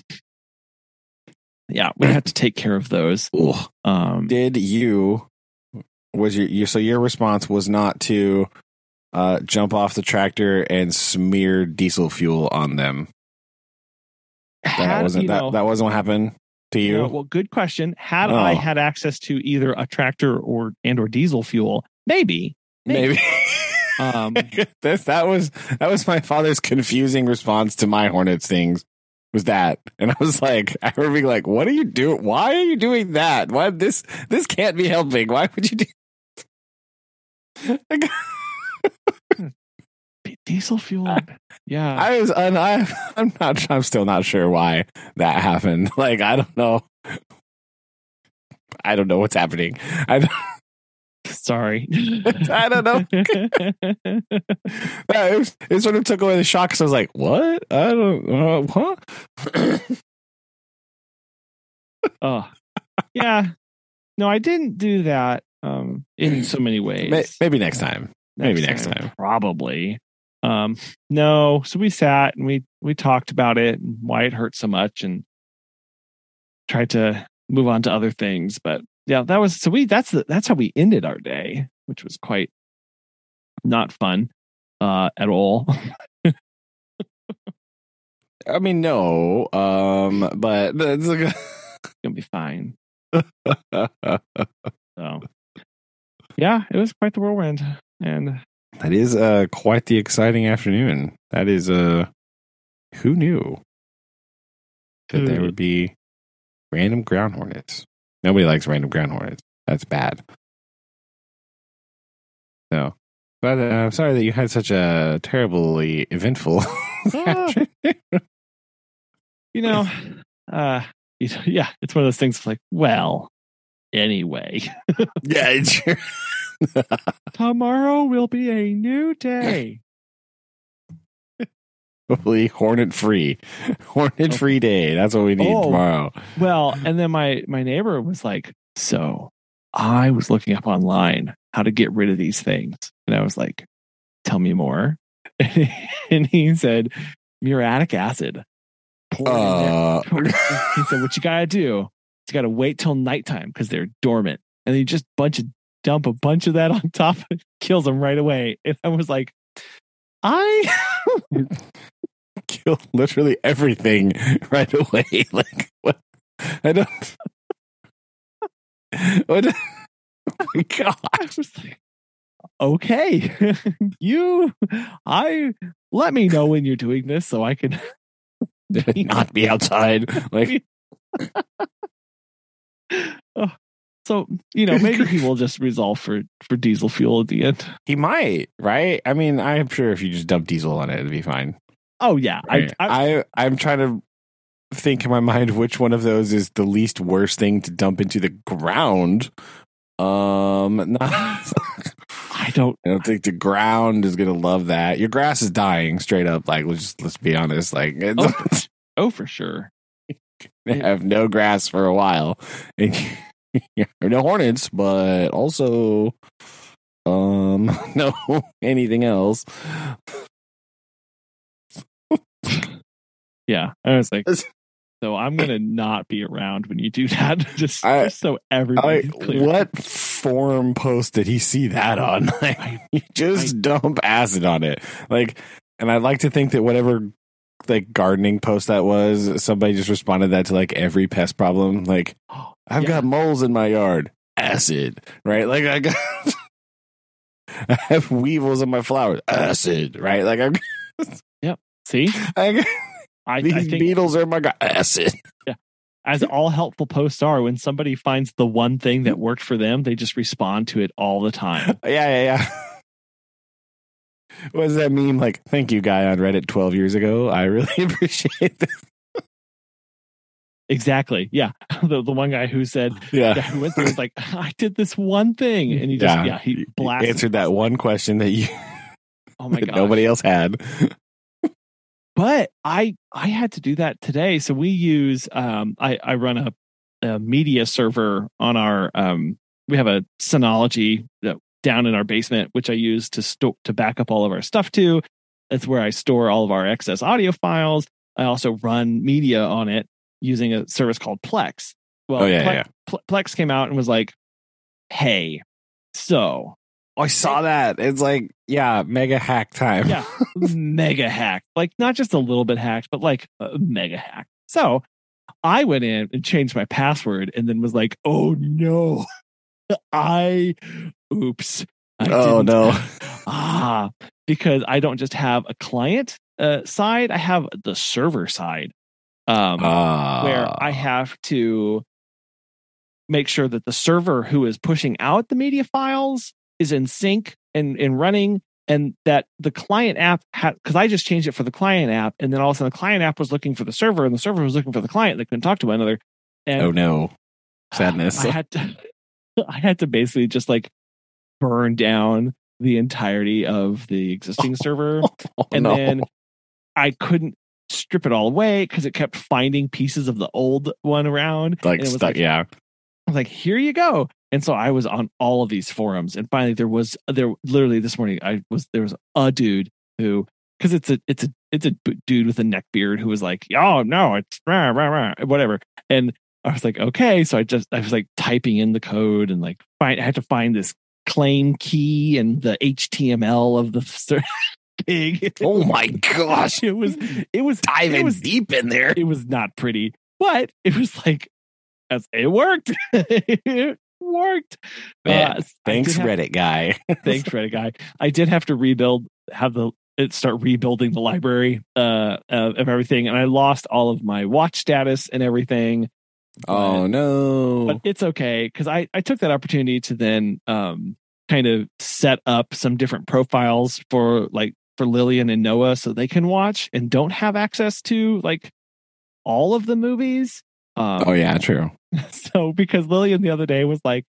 yeah we had to take care of those um Did you was your, your so your response was not to uh jump off the tractor and smear diesel fuel on them? That had, wasn't that know, that wasn't what happened to you? no, well good question had i Oh. had access to either a tractor or and or diesel fuel maybe Maybe. um This that was that was my father's confusing response to my Hornets things. Was that, and I was like, I remember being like, "What are you doing? Why are you doing that? Why this? This can't be helping. Why would you do?" diesel fuel yeah I was, un, I, I'm not, I'm still not sure why that happened. Like, I don't know. I don't know what's happening. I, don't- Sorry. I don't know. it, was, it sort of took away the shock because I was like, "What? I don't, uh, what?" oh, yeah. No, I didn't do that. Um, in so many ways. Maybe next time. maybe next time. Probably. Um, no. So we sat and we we talked about it and why it hurt so much and tried to move on to other things. But yeah, that was so we that's the that's how we ended our day, which was quite not fun uh at all. I mean, no. Um, but it's like, gonna be fine. So yeah, it was quite the whirlwind. And that is uh quite the exciting afternoon. That is uh, who knew that there would be random ground hornets. Nobody likes random ground hornets. That's bad. So, but uh, I'm sorry that you had such a terribly eventful. You know, uh yeah, it's one of those things like, well, anyway. yeah, it's Tomorrow will be a new day. Hopefully, hornet free, hornet free day. That's what we need Oh. tomorrow. well, and then my my neighbor was like, "So, I was looking up online how to get rid of these things." And I was like, "Tell me more." and he said, "Muriatic acid." Pour it in. Uh, he said, "What you gotta do? You gotta wait till nighttime because they're dormant, and then you just bunch of dump a bunch of that on top, it kills them right away." And I was like, "I." literally everything right away. Like what? I don't. What? Oh my god! I was like, okay, you, I let me know when you're doing this so I can. Not be outside. Like oh, So you know, maybe he will just resolve for for diesel fuel at the end. he might, right? I mean, I'm sure if you just dump diesel on it, it'd be fine. Oh yeah, Right? I, I, I I'm trying to think in my mind which one of those is the least worst thing to dump into the ground. Um, not, I don't. I don't think the ground is gonna love that. Your grass is dying straight up. Like let's just let's be honest. Like it's, Oh, oh for sure. they have no grass for a while, and you no hornets, but also um no anything else. Yeah, I was like, So I'm gonna not be around when you do that. Just, I- just so I, everybody's clear. what forum post did he see that on? Like, I- you just dump acid on it. Like, and I'd like to think that whatever like gardening post that was, somebody just responded that to like every pest problem. Like, I've Yeah. got moles in my yard, acid, right? Like, I got. I have weevils in my flowers, acid, right? Like, I'm, See, I I, these I think beetles are my god, acid. Yeah, as all helpful posts are, when somebody finds the one thing that worked for them, they just respond to it all the time. Yeah, yeah, yeah. What does that meme? Like, thank you, guy on Reddit 12 years ago. I really appreciate this. Exactly. Yeah. The the one guy who said Yeah. who went through was like, I did this one thing. And he just Yeah. yeah, he blasted. answered that one question that you oh my god. nobody else had. But I I had to do that today. So we use um I I run a, a media server on our um we have a Synology that down in our basement which I use to store to back up all of our stuff to. That's where I store all of our excess audio files. I also run media on it using a service called Plex. Well, Oh, yeah, Plex, yeah. Plex came out and was like, "Hey, so I saw that. It's like, yeah, mega hack time. Yeah. mega hack. Like not just a little bit hacked, but like a mega hack. So I went in and changed my password and then was like, oh no. I oops. I Oh, no. ah, because I don't just have a client uh, side, I have the server side. Um Ah. where I have to make sure that the server who is pushing out the media files is in sync and, and running and that the client app had because I just changed it for the client app and then all of a sudden the client app was looking for the server and the server was looking for the client they couldn't talk to one another and oh no, sadness. I had to I had to basically just like burn down the entirety of the existing server Oh, and no. then I couldn't strip it all away because it kept finding pieces of the old one around. like and it was stuck. like, yeah. Like, here you go. And so I was on all of these forums, and finally there was uh, there literally this morning I was there was a dude who because it's a it's a it's a dude with a neck beard who was like, oh no, it's rah, rah, rah, whatever, and I was like, okay, so I just I was like typing in the code and like find I had to find this claim key and the HTML of the pig. Oh my gosh. it was it was Diving it was deep in there. it was not pretty, but it was like as- it worked. it worked. Man, Uh, Thanks, have- Reddit guy. Thanks, Reddit guy. I did have to rebuild, have the it start rebuilding the library uh, of, everything, and I lost all of my watch status and everything. oh no. But it's okay because I I took that opportunity to then um kind of set up some different profiles for like for Lillian and Noah so they can watch and don't have access to like all of the movies. Um, oh yeah, true. so because Lillian the other day was like,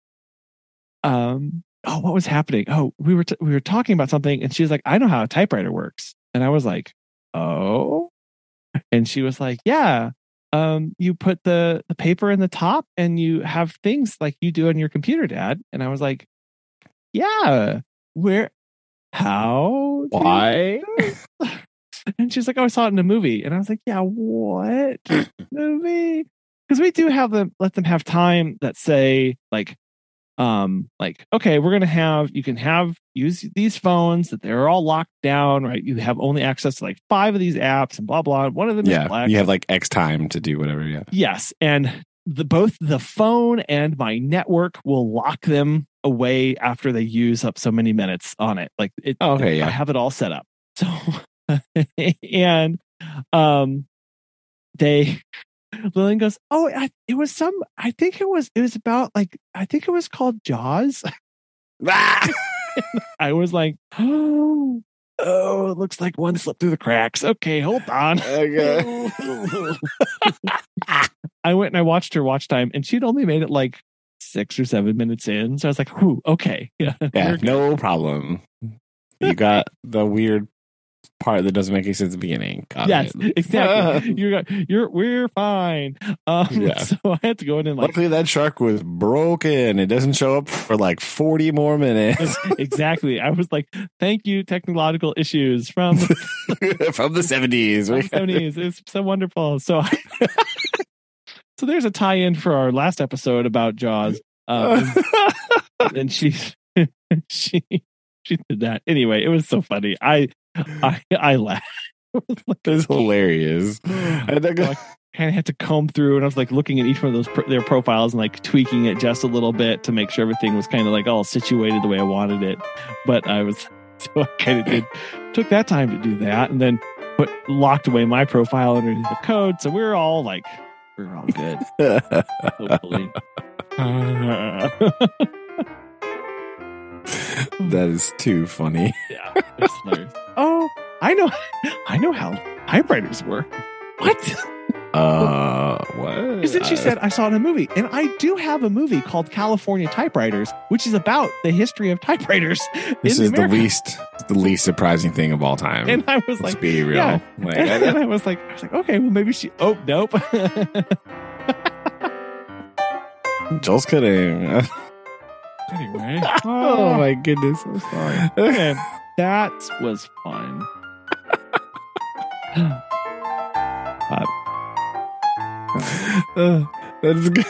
um, oh, what was happening? Oh, we were t- we were talking about something, and she was like, I know how a typewriter works, and I was like, oh, and she was like, yeah, um, you put the the paper in the top, and you have things like you do on your computer, Dad, and I was like, yeah, where, how, Why? and she's like, "Oh, I saw it in a movie," and I was like, "Yeah, what movie?" Because we do have them let them have time that say like, um, like okay, we're gonna have you can have use these phones that they're all locked down, right? You have only access to like five of these apps and blah blah. One of them is Yeah, black. you have like X time to do whatever. Yeah. Yes, and the both the phone and my network will lock them away after they use up so many minutes on it. Like it, Oh, okay, I yeah. have it all set up. So and um they Lillian goes, Oh, I, it was some I think it was it was about like I think it was called Jaws. I was like, Oh, oh, it looks like one slipped through the cracks. Okay, hold on. Okay. I went and I watched her watch time, and she'd only made it like six or seven minutes in. So I was like, "Whew, okay, yeah, Yeah, no problem. You got the weird part that doesn't make any sense at the beginning. Got yes, it. exactly. you're you're we're fine." Um, Yeah. So I had to go in and like Luckily, that shark was broken. It doesn't show up for like 40 more minutes exactly. I was like, "Thank you, technological issues from from the 70s. from 70s. It's so wonderful." So I, so there's a tie-in for our last episode about Jaws. Um, and she she she did that anyway. It was so funny. I I I laughed. That's hilarious. I like, kind of had to comb through, and I was like looking at each one of those pro- their profiles and like tweaking it just a little bit to make sure everything was kind of like all situated the way I wanted it. But I was so I kind of did took that time to do that, and then put locked away my profile underneath the code, so we are all like we are all good. Hopefully. that is too funny. yeah, it's hilarious. Oh, I know, I know how typewriters work. What? Uh, what? Because then she said, I saw it in a movie. And I do have a movie called California Typewriters, which is about the history of typewriters. This in is the America. least, the least surprising thing of all time. And I was Let's like, be real. yeah. Like, and I was like, I was like, okay, well, maybe she, oh, nope. Joel's kidding. Anyway. oh my goodness, I'm sorry. Okay, that was fun. Uh, Uh, that's good.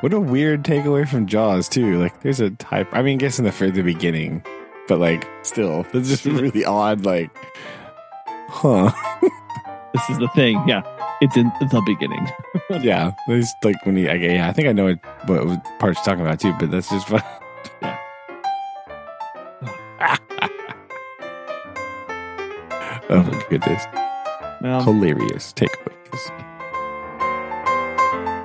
What a weird takeaway from Jaws too. Like, there's a type. I mean, I guess in the for the beginning, but like, still, that's just really odd. Like, huh? this is the thing. Yeah, it's in the beginning. yeah, there's like when he. I, yeah, I think I know what what part you're talking about too. But that's just fun. Yeah. oh my goodness, Well, hilarious takeaways.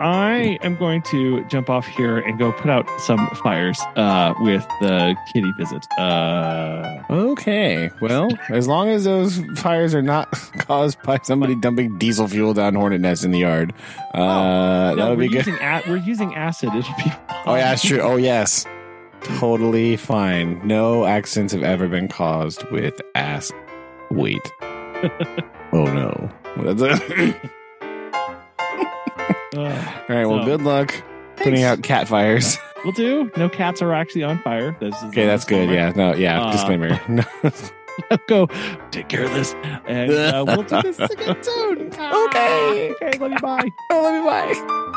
I am going to jump off here and go put out some fires uh, with the kitty visit. Uh, Okay, well, as long as those fires are not caused by somebody dumping diesel fuel down hornet nests in the yard, uh, no, that would be good. a- we're using acid. It'll be. Oh yeah, that's true. Oh yes, totally fine. No accidents have ever been caused with ass weight. oh no. Uh, All right. Well, good luck putting out cat fires. We'll do. No cats are actually on fire. This is Okay, that's good. Yeah. No. Yeah. Uh, disclaimer. No. go take care of this, and uh, we'll do this again soon. Okay. Okay. Love you. Bye. let me bye.